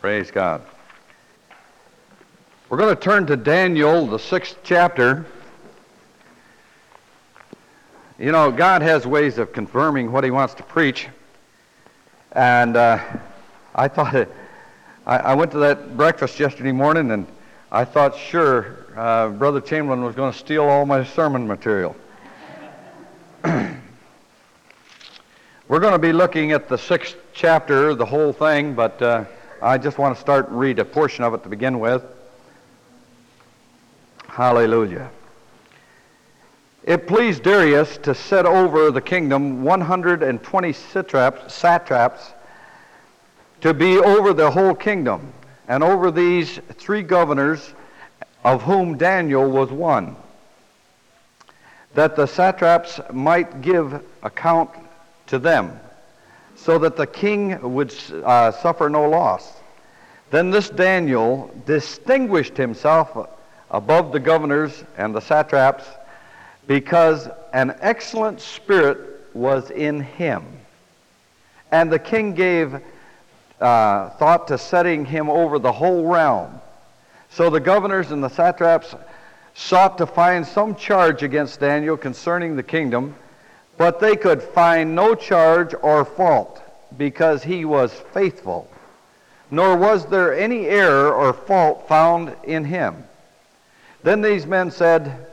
Praise God. We're going to turn to Daniel, the sixth chapter. You know, God has ways of confirming what He wants to preach. And uh, I thought, it, I, I, went to that breakfast yesterday morning and I thought, sure, uh, Brother Chamberlain was going to steal all my sermon material. We're going to be looking at the sixth chapter, the whole thing, but uh, I just want to start and read a portion of it to begin with. Hallelujah. It pleased Darius to set over the kingdom 120 satraps, satraps to be over the whole kingdom, and over these three governors, of whom Daniel was one, that the satraps might give account to them, so that the king would uh, suffer no loss. Then this Daniel distinguished himself above the governors and the satraps because an excellent spirit was in him. And the king gave uh, thought to setting him over the whole realm. So the governors and the satraps sought to find some charge against Daniel concerning the kingdom, but they could find no charge or fault because he was faithful, nor was there any error or fault found in him. Then these men said,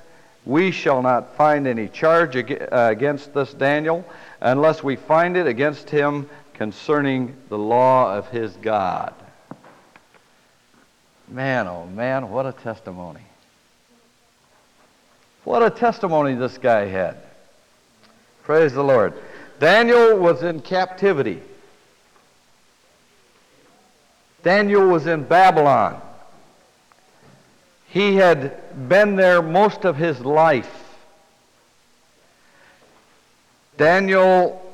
We shall not find any charge uh, against this Daniel unless we find it against him concerning the law of his God. Man, oh man, what a testimony. What a testimony this guy had. Praise the Lord. Daniel was in captivity. Daniel was in Babylon. He had been there most of his life. Daniel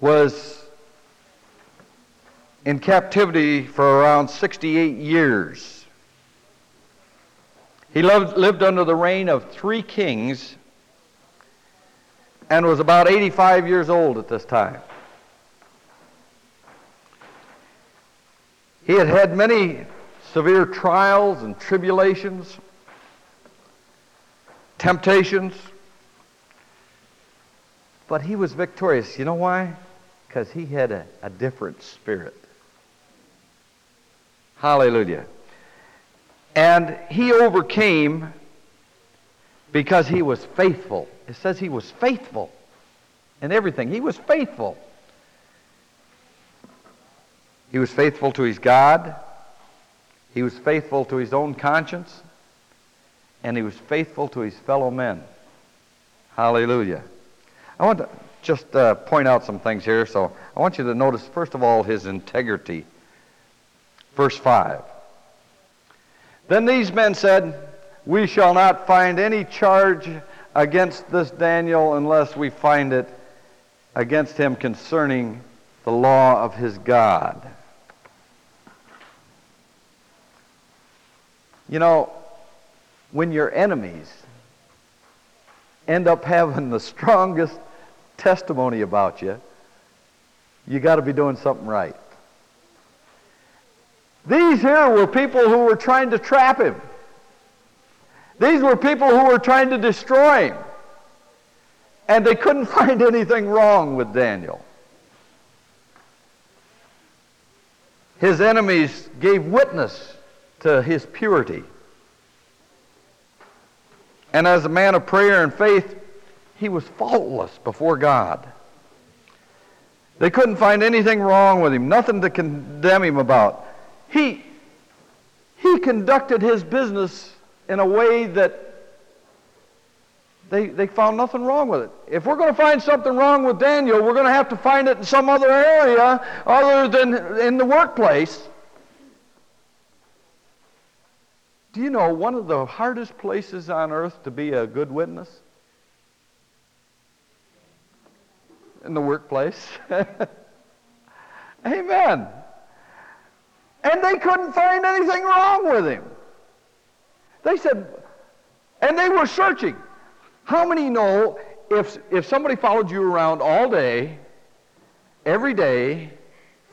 was in captivity for around 68 years. He lived, lived under the reign of three kings and was about 85 years old at this time. He had had many severe trials and tribulations, temptations, but he was victorious. You know why? Because he had a, a different spirit. Hallelujah. And he overcame because he was faithful. It says he was faithful in everything. He was faithful. He was faithful to his God. He was faithful to his own conscience. And he was faithful to his fellow men. Hallelujah. I want to just uh, point out some things here. So I want you to notice, first of all, his integrity. Verse 5. Then these men said, We shall not find any charge against this Daniel unless we find it against him concerning the law of his God. You know, when your enemies end up having the strongest testimony about you, you got to be doing something right. These here were people who were trying to trap him. These were people who were trying to destroy him. And they couldn't find anything wrong with Daniel. His enemies gave witness to his purity. And as a man of prayer and faith, he was faultless before God. They couldn't find anything wrong with him, nothing to condemn him about. He, he conducted his business in a way that they, they found nothing wrong with it. If we're going to find something wrong with Daniel, we're going to have to find it in some other area other than in the workplace. Do you know one of the hardest places on earth to be a good witness? In the workplace. Amen. And they couldn't find anything wrong with him. They said, and they were searching. How many know if, if somebody followed you around all day, every day,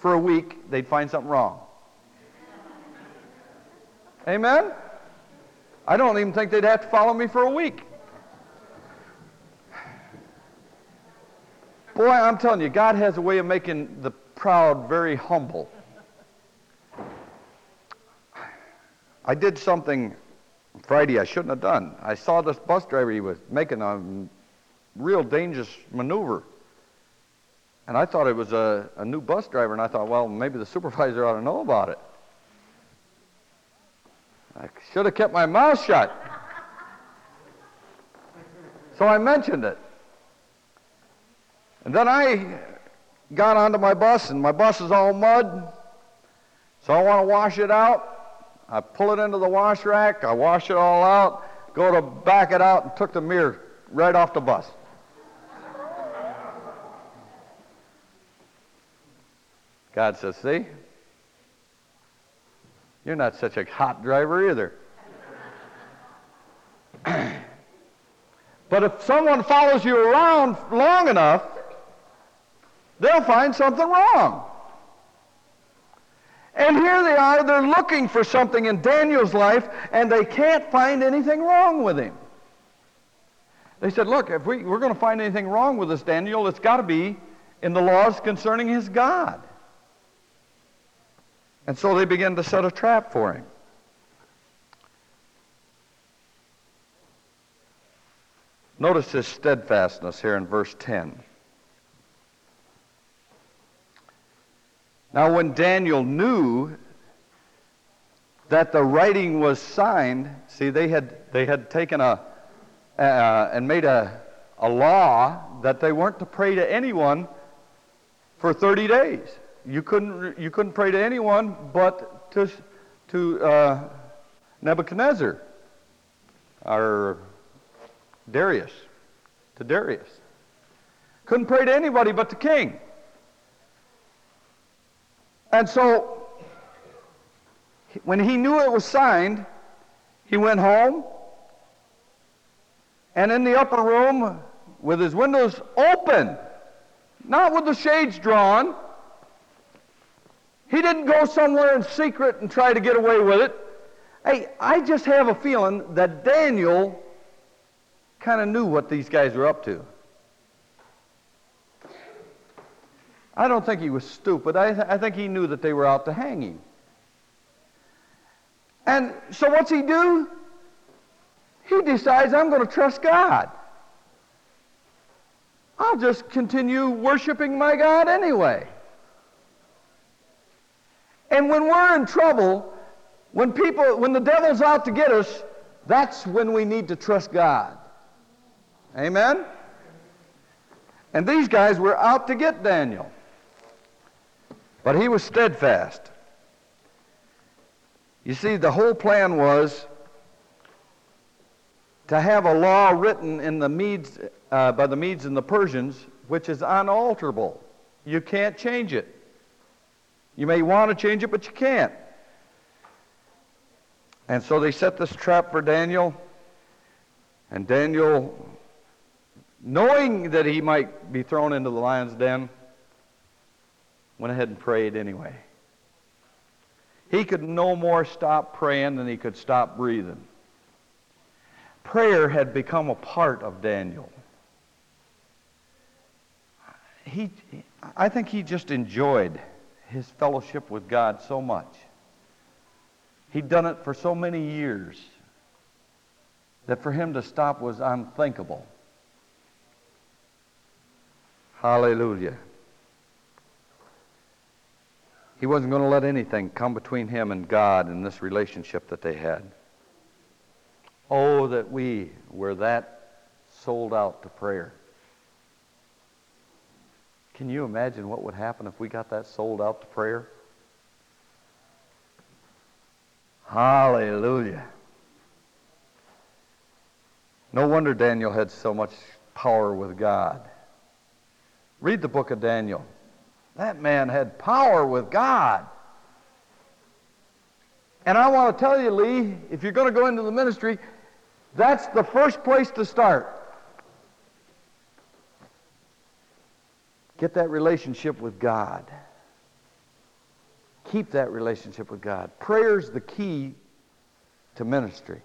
for a week, they'd find something wrong. Amen? I don't even think they'd have to follow me for a week. Boy, I'm telling you, God has a way of making the proud very humble. I did something Friday I shouldn't have done. I saw this bus driver, he was making a real dangerous maneuver. And I thought it was a, a new bus driver, and I thought, well, maybe the supervisor ought to know about it. I should have kept my mouth shut. So I mentioned it. And then I got onto my bus, and my bus is all mud. So I want to wash it out. I pull it into the wash rack. I wash it all out. Go to back it out and took the mirror right off the bus. God says, See? You're not such a hot driver either. but if someone follows you around long enough, they'll find something wrong. And here they are, they're looking for something in Daniel's life, and they can't find anything wrong with him. They said, Look, if we, we're going to find anything wrong with this Daniel, it's got to be in the laws concerning his God. And so they began to set a trap for him. Notice his steadfastness here in verse 10. Now, when Daniel knew that the writing was signed, see, they had, they had taken a, uh, and made a, a law that they weren't to pray to anyone for 30 days. You couldn't, you couldn't pray to anyone but to, to uh, Nebuchadnezzar or Darius, to Darius. Couldn't pray to anybody but the king. And so, when he knew it was signed, he went home, and in the upper room, with his windows open, not with the shades drawn, he didn't go somewhere in secret and try to get away with it. Hey, I just have a feeling that Daniel kind of knew what these guys were up to. I don't think he was stupid. I, th- I think he knew that they were out to hang him. And so what's he do? He decides, I'm going to trust God. I'll just continue worshiping my God anyway. And when we're in trouble, when people, when the devil's out to get us, that's when we need to trust God. Amen? And these guys were out to get Daniel. But he was steadfast. You see, the whole plan was to have a law written in the Medes, uh, by the Medes and the Persians, which is unalterable. You can't change it. You may want to change it, but you can't. And so they set this trap for Daniel. And Daniel, knowing that he might be thrown into the lion's den, went ahead and prayed anyway. He could no more stop praying than he could stop breathing. Prayer had become a part of Daniel. He, I think he just enjoyed his fellowship with God so much. He'd done it for so many years that for him to stop was unthinkable. Hallelujah. He wasn't going to let anything come between him and God in this relationship that they had. Oh, that we were that sold out to prayer. Can you imagine what would happen if we got that sold out to prayer? Hallelujah. No wonder Daniel had so much power with God. Read the book of Daniel. That man had power with God. And I want to tell you, Lee, if you're going to go into the ministry, that's the first place to start. Get that relationship with God. Keep that relationship with God. Prayer's the key to ministry.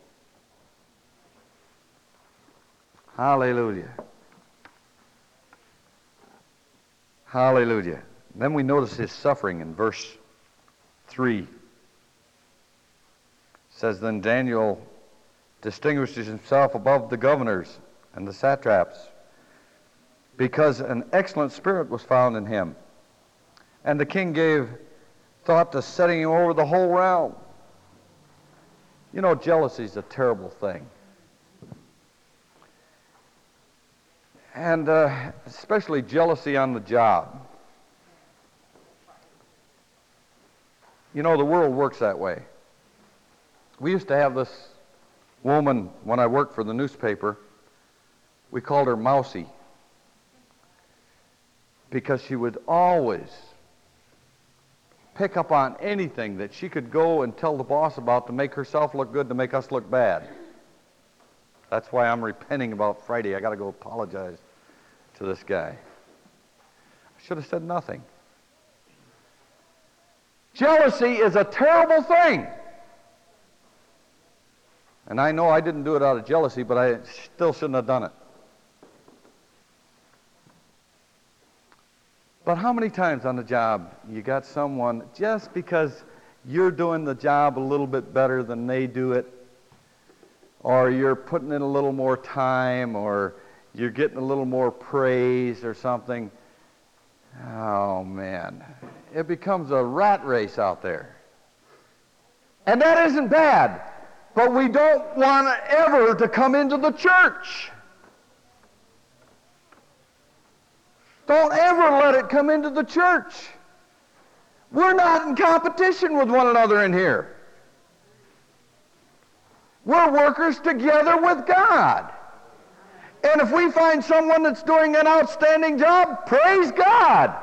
Hallelujah. Hallelujah. Then we notice his suffering in verse 3. It says, Then Daniel distinguishes himself above the governors and the satraps because an excellent spirit was found in him. And the king gave thought to setting him over the whole realm. You know, jealousy is a terrible thing. And uh, especially jealousy on the job. You know, the world works that way. We used to have this woman when I worked for the newspaper. We called her Mousy because she would always pick up on anything that she could go and tell the boss about to make herself look good, to make us look bad. That's why I'm repenting about Friday. I got to go apologize to this guy. I should have said nothing. Jealousy is a terrible thing. And I know I didn't do it out of jealousy, but I still shouldn't have done it. But how many times on the job you got someone just because you're doing the job a little bit better than they do it, or you're putting in a little more time, or you're getting a little more praise or something? Oh, man. It becomes a rat race out there. And that isn't bad, but we don't want ever to come into the church. Don't ever let it come into the church. We're not in competition with one another in here. We're workers together with God. And if we find someone that's doing an outstanding job, praise God.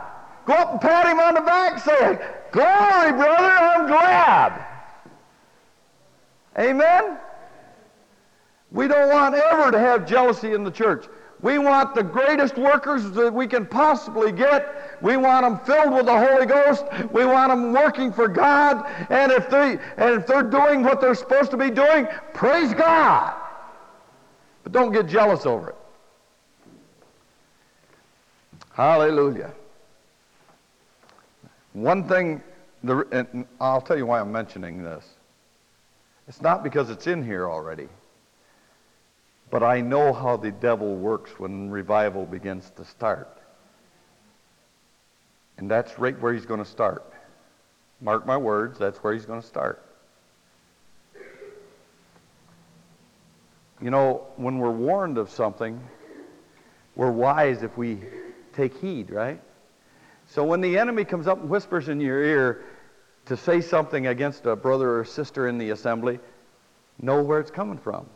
Go up and pat him on the back, say, Glory, brother, I'm glad. Amen? We don't want ever to have jealousy in the church. We want the greatest workers that we can possibly get. We want them filled with the Holy Ghost. We want them working for God. And if they and if they're doing what they're supposed to be doing, praise God. But don't get jealous over it. Hallelujah. One thing, the, I'll tell you why I'm mentioning this. It's not because it's in here already. But I know how the devil works when revival begins to start. And that's right where he's going to start. Mark my words, that's where he's going to start. You know, when we're warned of something, we're wise if we take heed, right? So when the enemy comes up and whispers in your ear to say something against a brother or sister in the assembly, know where it's coming from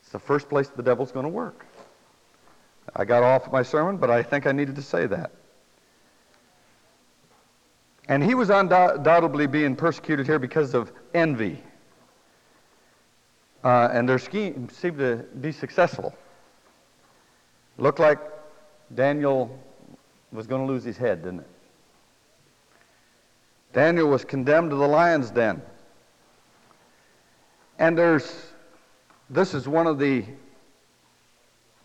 It's the first place the devil's going to work. I got off my sermon, but I think I needed to say that. And he was undoubtedly being persecuted here because of envy. Uh, and their scheme seemed to be successful. Looked like Daniel was going to lose his head, didn't it? Daniel was condemned to the lion's den. And there's this is one of the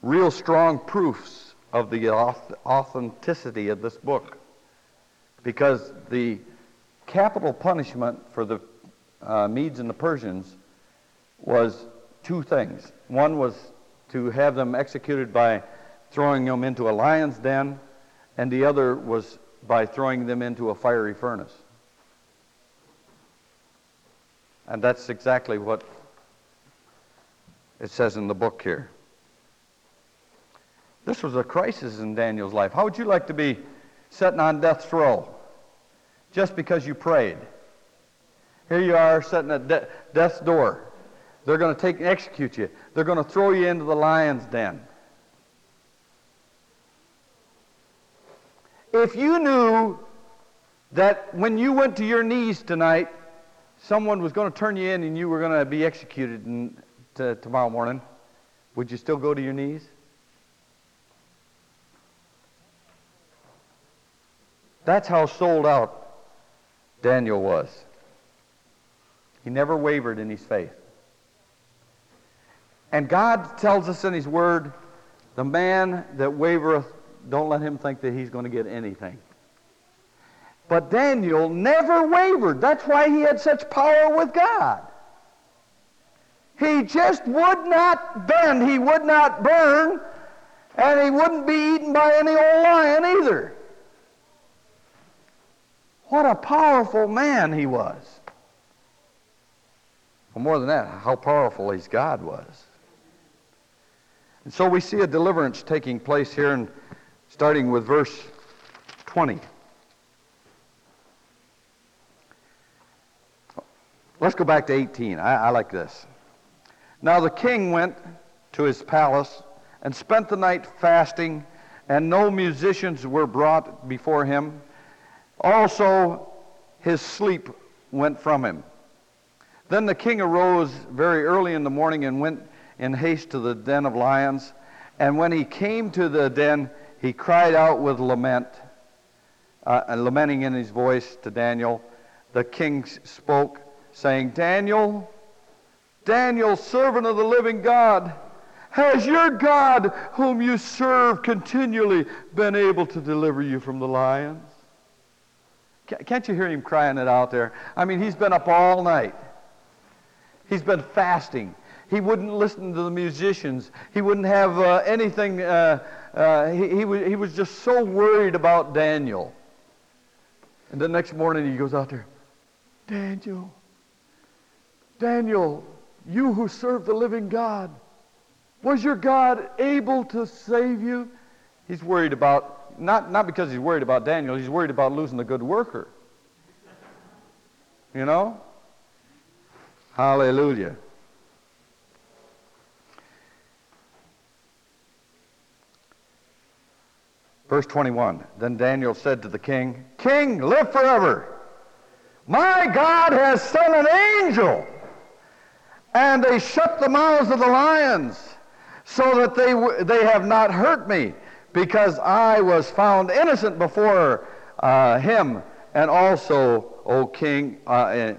real strong proofs of the authenticity of this book because the capital punishment for the uh, Medes and the Persians was two things. One was to have them executed by throwing them into a lion's den, and the other was by throwing them into a fiery furnace. And that's exactly what it says in the book here. This was a crisis in Daniel's life. How would you like to be sitting on death's row just because you prayed? Here you are sitting at de- death's door. They're going to take and execute you. They're going to throw you into the lion's den. If you knew that when you went to your knees tonight, someone was going to turn you in and you were going to be executed and to tomorrow morning, would you still go to your knees? That's how sold out Daniel was. He never wavered in his faith. And God tells us in his word, the man that wavereth, don't let him think that he's going to get anything. But Daniel never wavered. That's why he had such power with God. He just would not bend, he would not burn, and he wouldn't be eaten by any old lion either. What a powerful man he was. Well, more than that, how powerful his God was. And so we see a deliverance taking place here, and starting with verse 20. Let's go back to 18. I, I like this. Now the king went to his palace and spent the night fasting, and no musicians were brought before him. Also, his sleep went from him. Then the king arose very early in the morning and went in haste to the den of lions. And when he came to the den, he cried out with lament, uh, lamenting in his voice to Daniel. The king spoke, saying, Daniel, Daniel, servant of the living God, has your God, whom you serve continually, been able to deliver you from the lions? Can't you hear him crying it out there? I mean, he's been up all night. He's been fasting. He wouldn't listen to the musicians. He wouldn't have uh, anything. Uh, uh, he, he, was, he was just so worried about Daniel. And the next morning he goes out there, Daniel, Daniel, you who serve the living God, was your God able to save you? He's worried about, not, not because he's worried about Daniel, he's worried about losing a good worker. You know? Hallelujah. Verse 21 Then Daniel said to the king, King, live forever. My God has sent an angel, and they shut the mouths of the lions, so that they, they have not hurt me, because I was found innocent before uh, him. And also, O king, uh,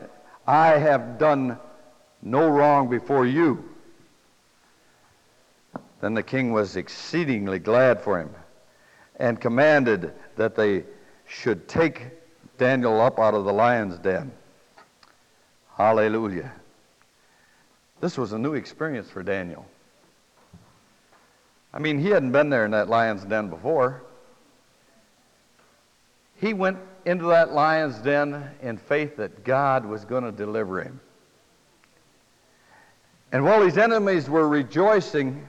I have done no wrong before you. Then the king was exceedingly glad for him and commanded that they should take Daniel up out of the lion's den. Hallelujah. This was a new experience for Daniel. I mean, he hadn't been there in that lion's den before. He went into that lion's den in faith that God was going to deliver him. And while his enemies were rejoicing,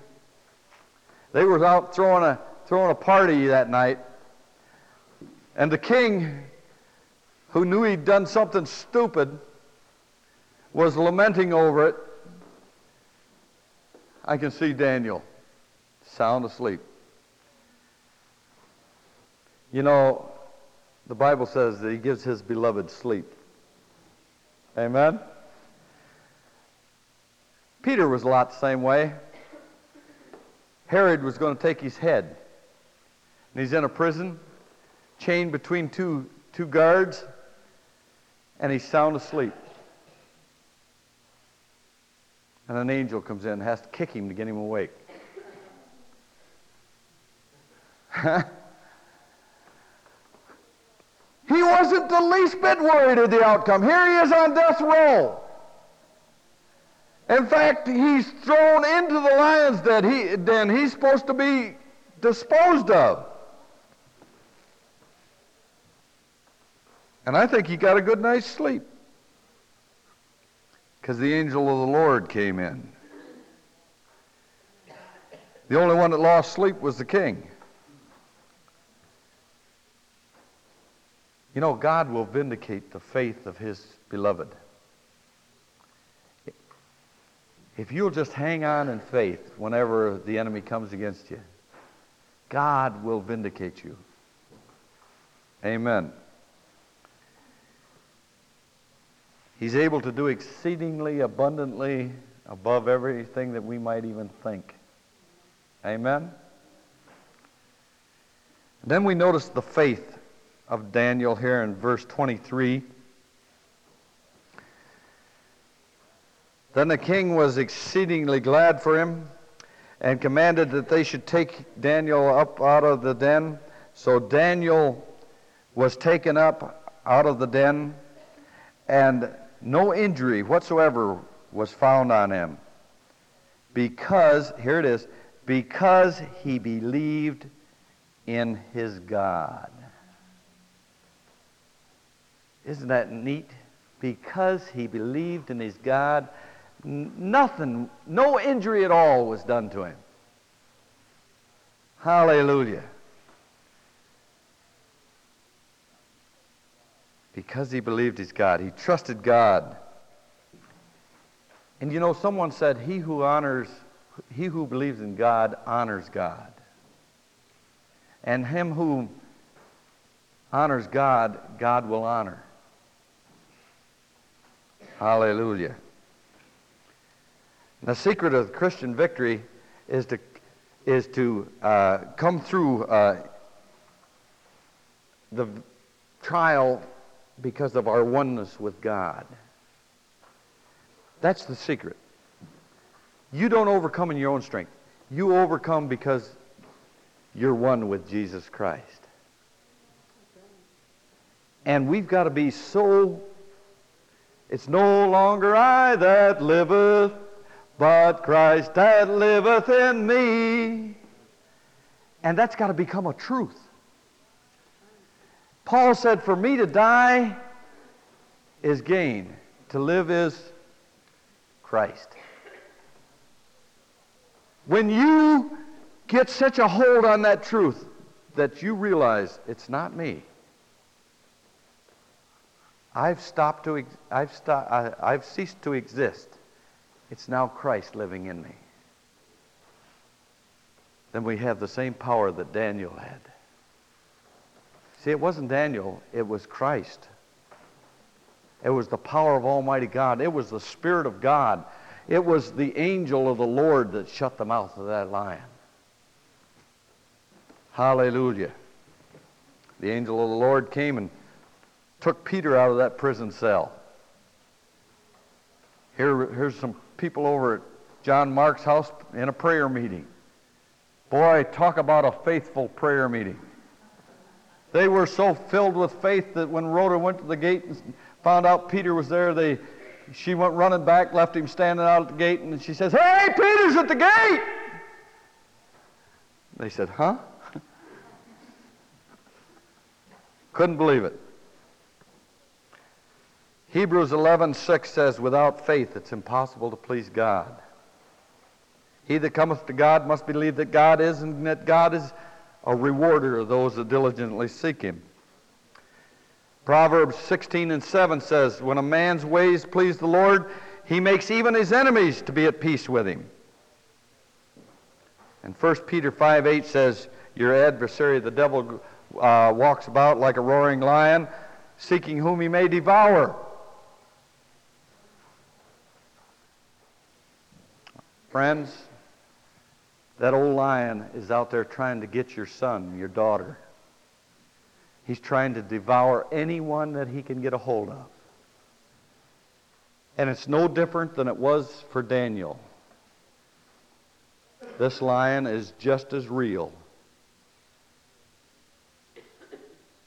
they were out throwing a throwing a party that night. And the king, who knew he'd done something stupid, was lamenting over it. I can see Daniel sound asleep. You know, the Bible says that he gives his beloved sleep. Amen? Peter was a lot the same way. Herod was going to take his head. And he's in a prison, chained between two, two guards, and he's sound asleep. And an angel comes in and has to kick him to get him awake. he wasn't the least bit worried of the outcome. Here he is on death row. In fact, he's thrown into the lion's den. He, den. He's supposed to be disposed of. And I think he got a good night's sleep because the angel of the Lord came in. The only one that lost sleep was the king. You know, God will vindicate the faith of his beloved. If you'll just hang on in faith whenever the enemy comes against you, God will vindicate you. Amen. He's able to do exceedingly abundantly above everything that we might even think. Amen? And then we notice the faith of Daniel here in verse 23. Then the king was exceedingly glad for him and commanded that they should take Daniel up out of the den. So Daniel was taken up out of the den, and no injury whatsoever was found on him. Because, here it is, because he believed in his God. Isn't that neat? Because he believed in his God, nothing, no injury at all was done to him. Hallelujah. Because he believed his God, he trusted God. And you know, someone said, He who honors, he who believes in God honors God. And him who honors God, God will honor. Hallelujah. The secret of Christian victory is to, is to uh, come through uh, the trial because of our oneness with God. That's the secret. You don't overcome in your own strength. You overcome because you're one with Jesus Christ. And we've got to be so, it's no longer I that liveth, but Christ that liveth in me. And that's got to become a truth. Paul said, For me to die is gain, to live is Christ. When you get such a hold on that truth that you realize it's not me, I've stopped to, ex- I've, stopped, I, I've ceased to exist. It's now Christ living in me. Then we have the same power that Daniel had. See, it wasn't Daniel, it was Christ. It was the power of Almighty God. It was the Spirit of God. It was the angel of the Lord that shut the mouth of that lion. Hallelujah. The angel of the Lord came and took Peter out of that prison cell. Here, here's some people over at John Mark's house in a prayer meeting. Boy, talk about a faithful prayer meeting. They were so filled with faith that when Rhoda went to the gate and found out Peter was there, they, she went running back, left him standing out at the gate, and she says, Hey, Peter's at the gate! They said, Huh? Couldn't believe it. Hebrews 11:6 says, "Without faith it's impossible to please God. He that cometh to God must believe that God is, and that God is a rewarder of those that diligently seek Him." Proverbs 16 and 7 says, "When a man's ways please the Lord, he makes even his enemies to be at peace with him." And 1 Peter 5 8 says, Your adversary, the devil, uh, walks about like a roaring lion, seeking whom he may devour. Friends, that old lion is out there trying to get your son, your daughter. He's trying to devour anyone that he can get a hold of. And it's no different than it was for Daniel. This lion is just as real.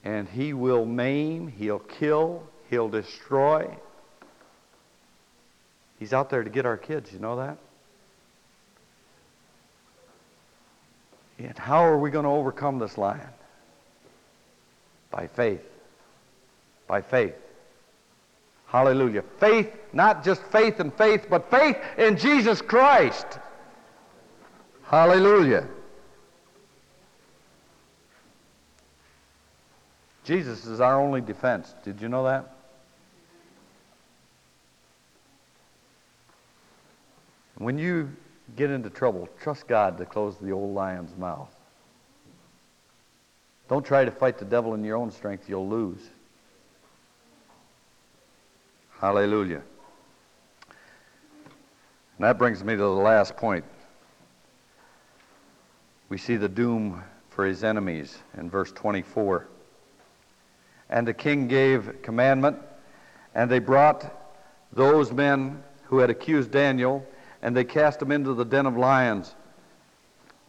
And he will maim, he'll kill, he'll destroy. He's out there to get our kids, you know that? And how are we going to overcome this lion? By faith. By faith. Hallelujah. Faith, not just faith and faith, but faith in Jesus Christ. Hallelujah. Jesus is our only defense. Did you know that? When you get into trouble, trust God to close the old lion's mouth. Don't try to fight the devil in your own strength, you'll lose. Hallelujah. And that brings me to the last point. We see the doom for his enemies in verse 24. And the king gave commandment, and they brought those men who had accused Daniel, and they cast them into the den of lions.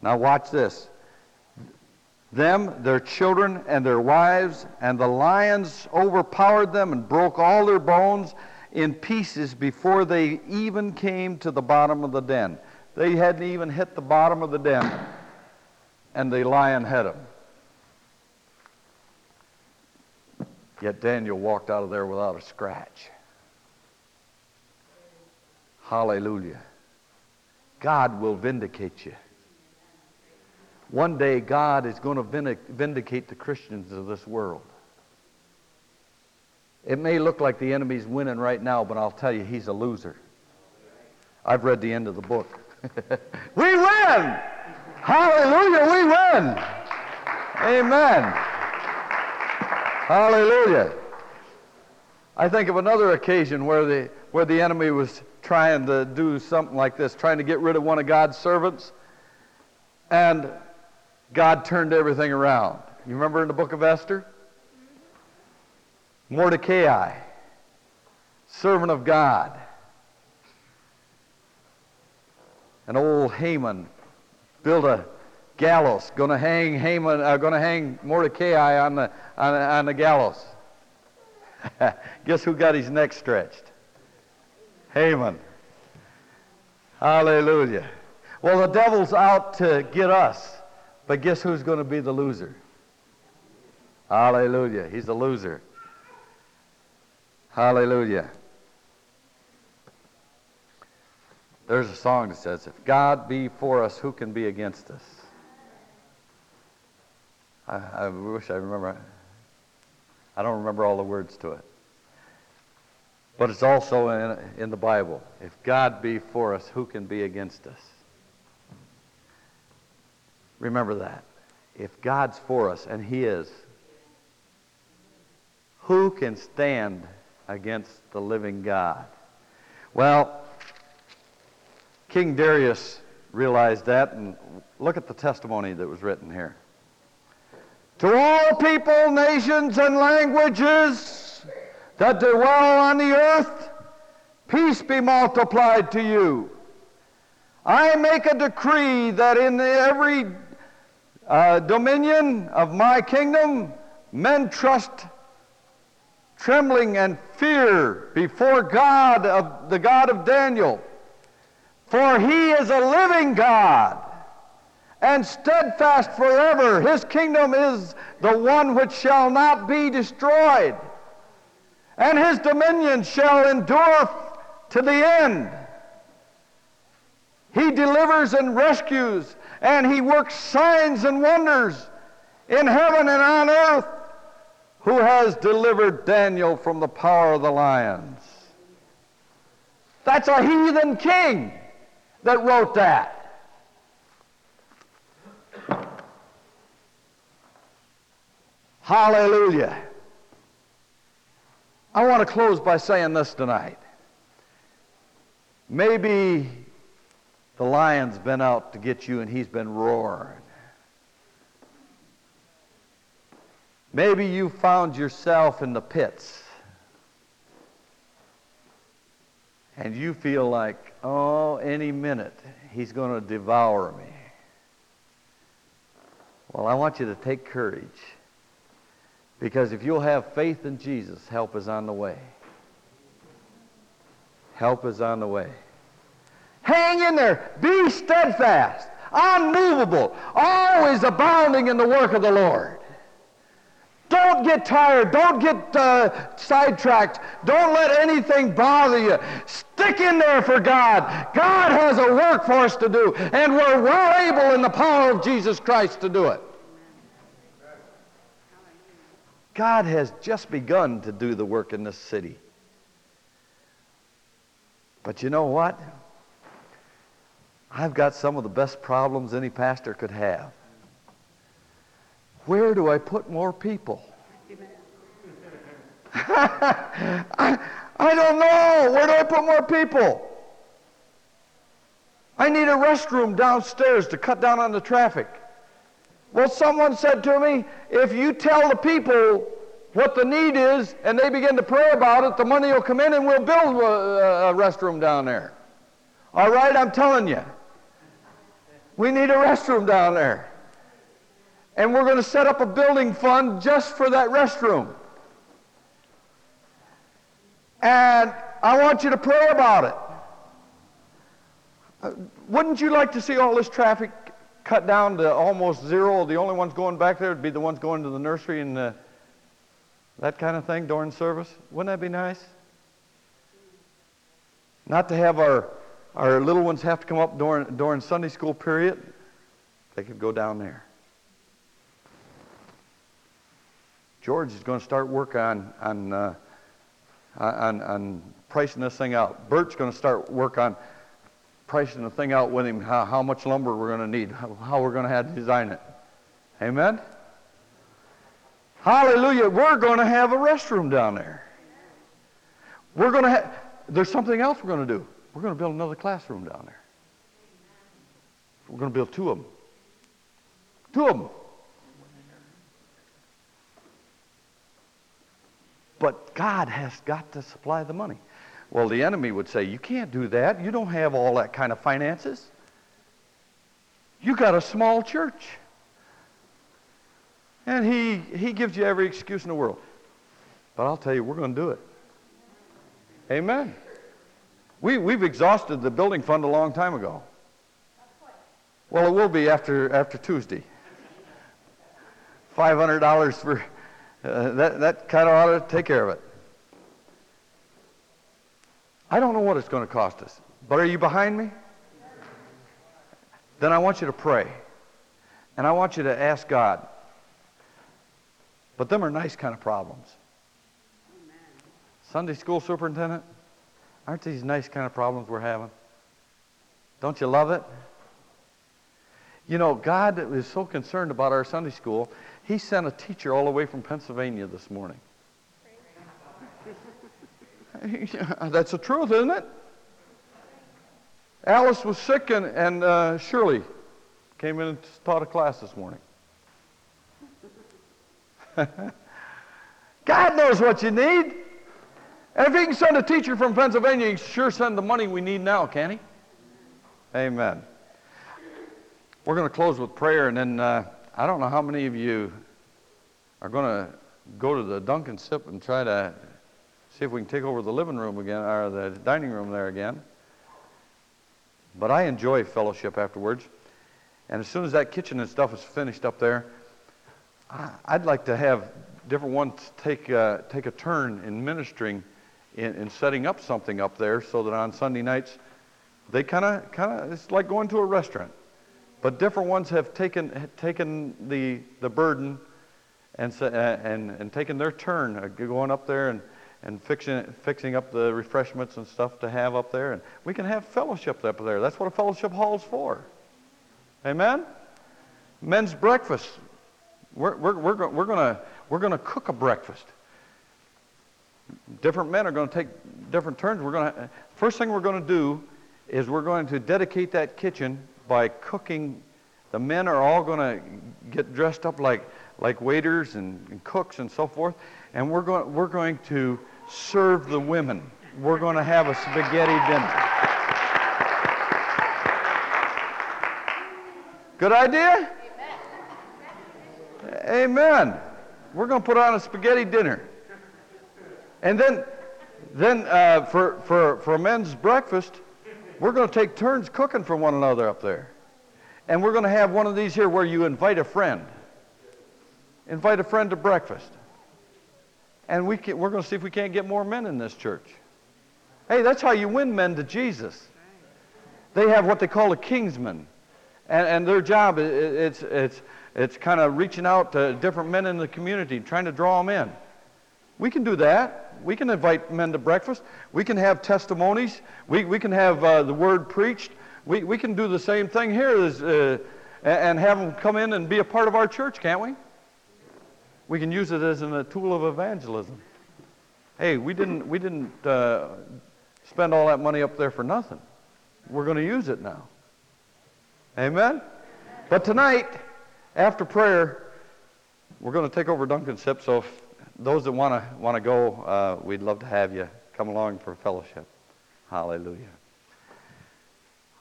Now, watch this. Them, their children, and their wives, and the lions overpowered them and broke all their bones in pieces before they even came to the bottom of the den. They hadn't even hit the bottom of the den, and the lion had them. Yet Daniel walked out of there without a scratch. Hallelujah. God will vindicate you. One day, God is going to vindicate the Christians of this world. It may look like the enemy's winning right now, but I'll tell you, he's a loser. I've read the end of the book. we win! Hallelujah, we win! Amen. Hallelujah. I think of another occasion where the, where the enemy was trying to do something like this, trying to get rid of one of God's servants, and God turned everything around. You remember in the book of Esther? Mordecai, servant of God. And old Haman built a gallows, going to hang Haman, uh, going to hang Mordecai on the on, on the gallows. Guess who got his neck stretched? Haman. Hallelujah. Well, the devil's out to get us, but guess who's going to be the loser? Hallelujah. He's the loser. Hallelujah. There's a song that says, If God be for us, who can be against us? I, I wish I remember. I don't remember all the words to it. But it's also in, in the Bible. If God be for us, who can be against us? Remember that. If God's for us, and He is, who can stand against the living God. Well, King Darius realized that, and look at the testimony that was written here. To all people, nations, and languages that dwell on the earth, peace be multiplied to you. I make a decree that in every uh, dominion of my kingdom, men trust trembling and fear before God of the God of Daniel. For he is a living God and steadfast forever. His kingdom is the one which shall not be destroyed, and his dominion shall endure to the end. He delivers and rescues, and he works signs and wonders in heaven and on earth who has delivered Daniel from the power of the lions. That's a heathen king that wrote that. Hallelujah. I want to close by saying this tonight. Maybe the lion's been out to get you and he's been roaring. Maybe you found yourself in the pits and you feel like, oh, any minute he's going to devour me. Well, I want you to take courage because if you'll have faith in Jesus, help is on the way. Help is on the way. Hang in there. Be steadfast, unmovable, always abounding in the work of the Lord. Don't get tired. Don't get uh, sidetracked. Don't let anything bother you. Stick in there for God. God has a work for us to do, and we're well able in the power of Jesus Christ to do it. God has just begun to do the work in this city. But you know what? I've got some of the best problems any pastor could have. Where do I put more people? I, I don't know. Where do I put more people? I need a restroom downstairs to cut down on the traffic. Well, someone said to me, if you tell the people what the need is and they begin to pray about it, the money will come in and we'll build a, a restroom down there. All right, I'm telling you. We need a restroom down there. And we're going to set up a building fund just for that restroom. And I want you to pray about it. Uh, wouldn't you like to see all this traffic cut down to almost zero? The only ones going back there would be the ones going to the nursery and uh, that kind of thing during service. Wouldn't that be nice? Not to have our, our little ones have to come up during, during Sunday school period. They could go down there. George is going to start work on, on, uh, on, on pricing this thing out. Bert's going to start work on pricing the thing out with him, how, how much lumber we're going to need, how, how we're going to have to design it. Amen? Hallelujah. We're going to have a restroom down there. We're going to have, there's something else we're going to do. We're going to build another classroom down there. We're going to build two of them. Two of them. But God has got to supply the money. Well, the enemy would say, You can't do that. You don't have all that kind of finances. You got a small church. And he, he gives you every excuse in the world. But I'll tell you, we're going to do it. Amen. We, we've exhausted the building fund a long time ago. Well, it will be after, after Tuesday. $500 for uh, that, that kind of ought to take care of it. I don't know what it's going to cost us, but are you behind me? Then I want you to pray. And I want you to ask God. But them are nice kind of problems. Amen. Sunday school superintendent, aren't these nice kind of problems we're having? Don't you love it? You know, God is so concerned about our Sunday school, He sent a teacher all the way from Pennsylvania this morning. That's the truth, isn't it? Alice was sick, and, and uh, Shirley came in and taught a class this morning. God knows what you need. And if he can send a teacher from Pennsylvania, he can sure send the money we need now, can he? Amen. We're going to close with prayer, and then uh, I don't know how many of you are going to go to the Dunkin' Sip and try to see if we can take over the living room again, or the dining room there again. But I enjoy fellowship afterwards. And as soon as that kitchen and stuff is finished up there, I'd like to have different ones take, uh, take a turn in ministering in, in setting up something up there so that on Sunday nights they kind of, kind of, it's like going to a restaurant. But different ones have taken, taken the, the burden and, and, and taken their turn uh, going up there and, and fixing, fixing up the refreshments and stuff to have up there. And we can have fellowship up there. That's what a fellowship hall is for. Amen? Men's breakfast. We're, we're, we're, we're going we're gonna cook a breakfast. Different men are going to take different turns. We're going to, first thing we're going to do is we're going to dedicate that kitchen by cooking. The men are all going to get dressed up like, like waiters and, and cooks and so forth. And we're going, we're going to serve the women. We're going to have a spaghetti dinner. Good idea? Amen. We're going to put on a spaghetti dinner. And then, then uh, for, for, for men's breakfast, we're going to take turns cooking for one another up there. And we're going to have one of these here where you invite a friend. Invite a friend to breakfast. And we can, we're going to see if we can't get more men in this church. Hey, that's how you win men to Jesus. They have what they call a kingsman. And, and their job, is, it's, it's, it's kind of reaching out to different men in the community, trying to draw them in. We can do that. We can invite men to breakfast. We can have testimonies. We, we can have uh, the word preached. We, we can do the same thing here as, uh, and have them come in and be a part of our church, can't we? We can use it as a tool of evangelism. Hey, we didn't, we didn't uh, spend all that money up there for nothing. We're going to use it now. Amen? But tonight, after prayer, we're going to take over Dunkin' Sip. So if those that want to want to go, uh, we'd love to have you come along for fellowship. Hallelujah.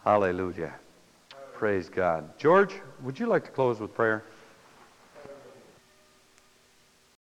Hallelujah. Praise God. George, would you like to close with prayer?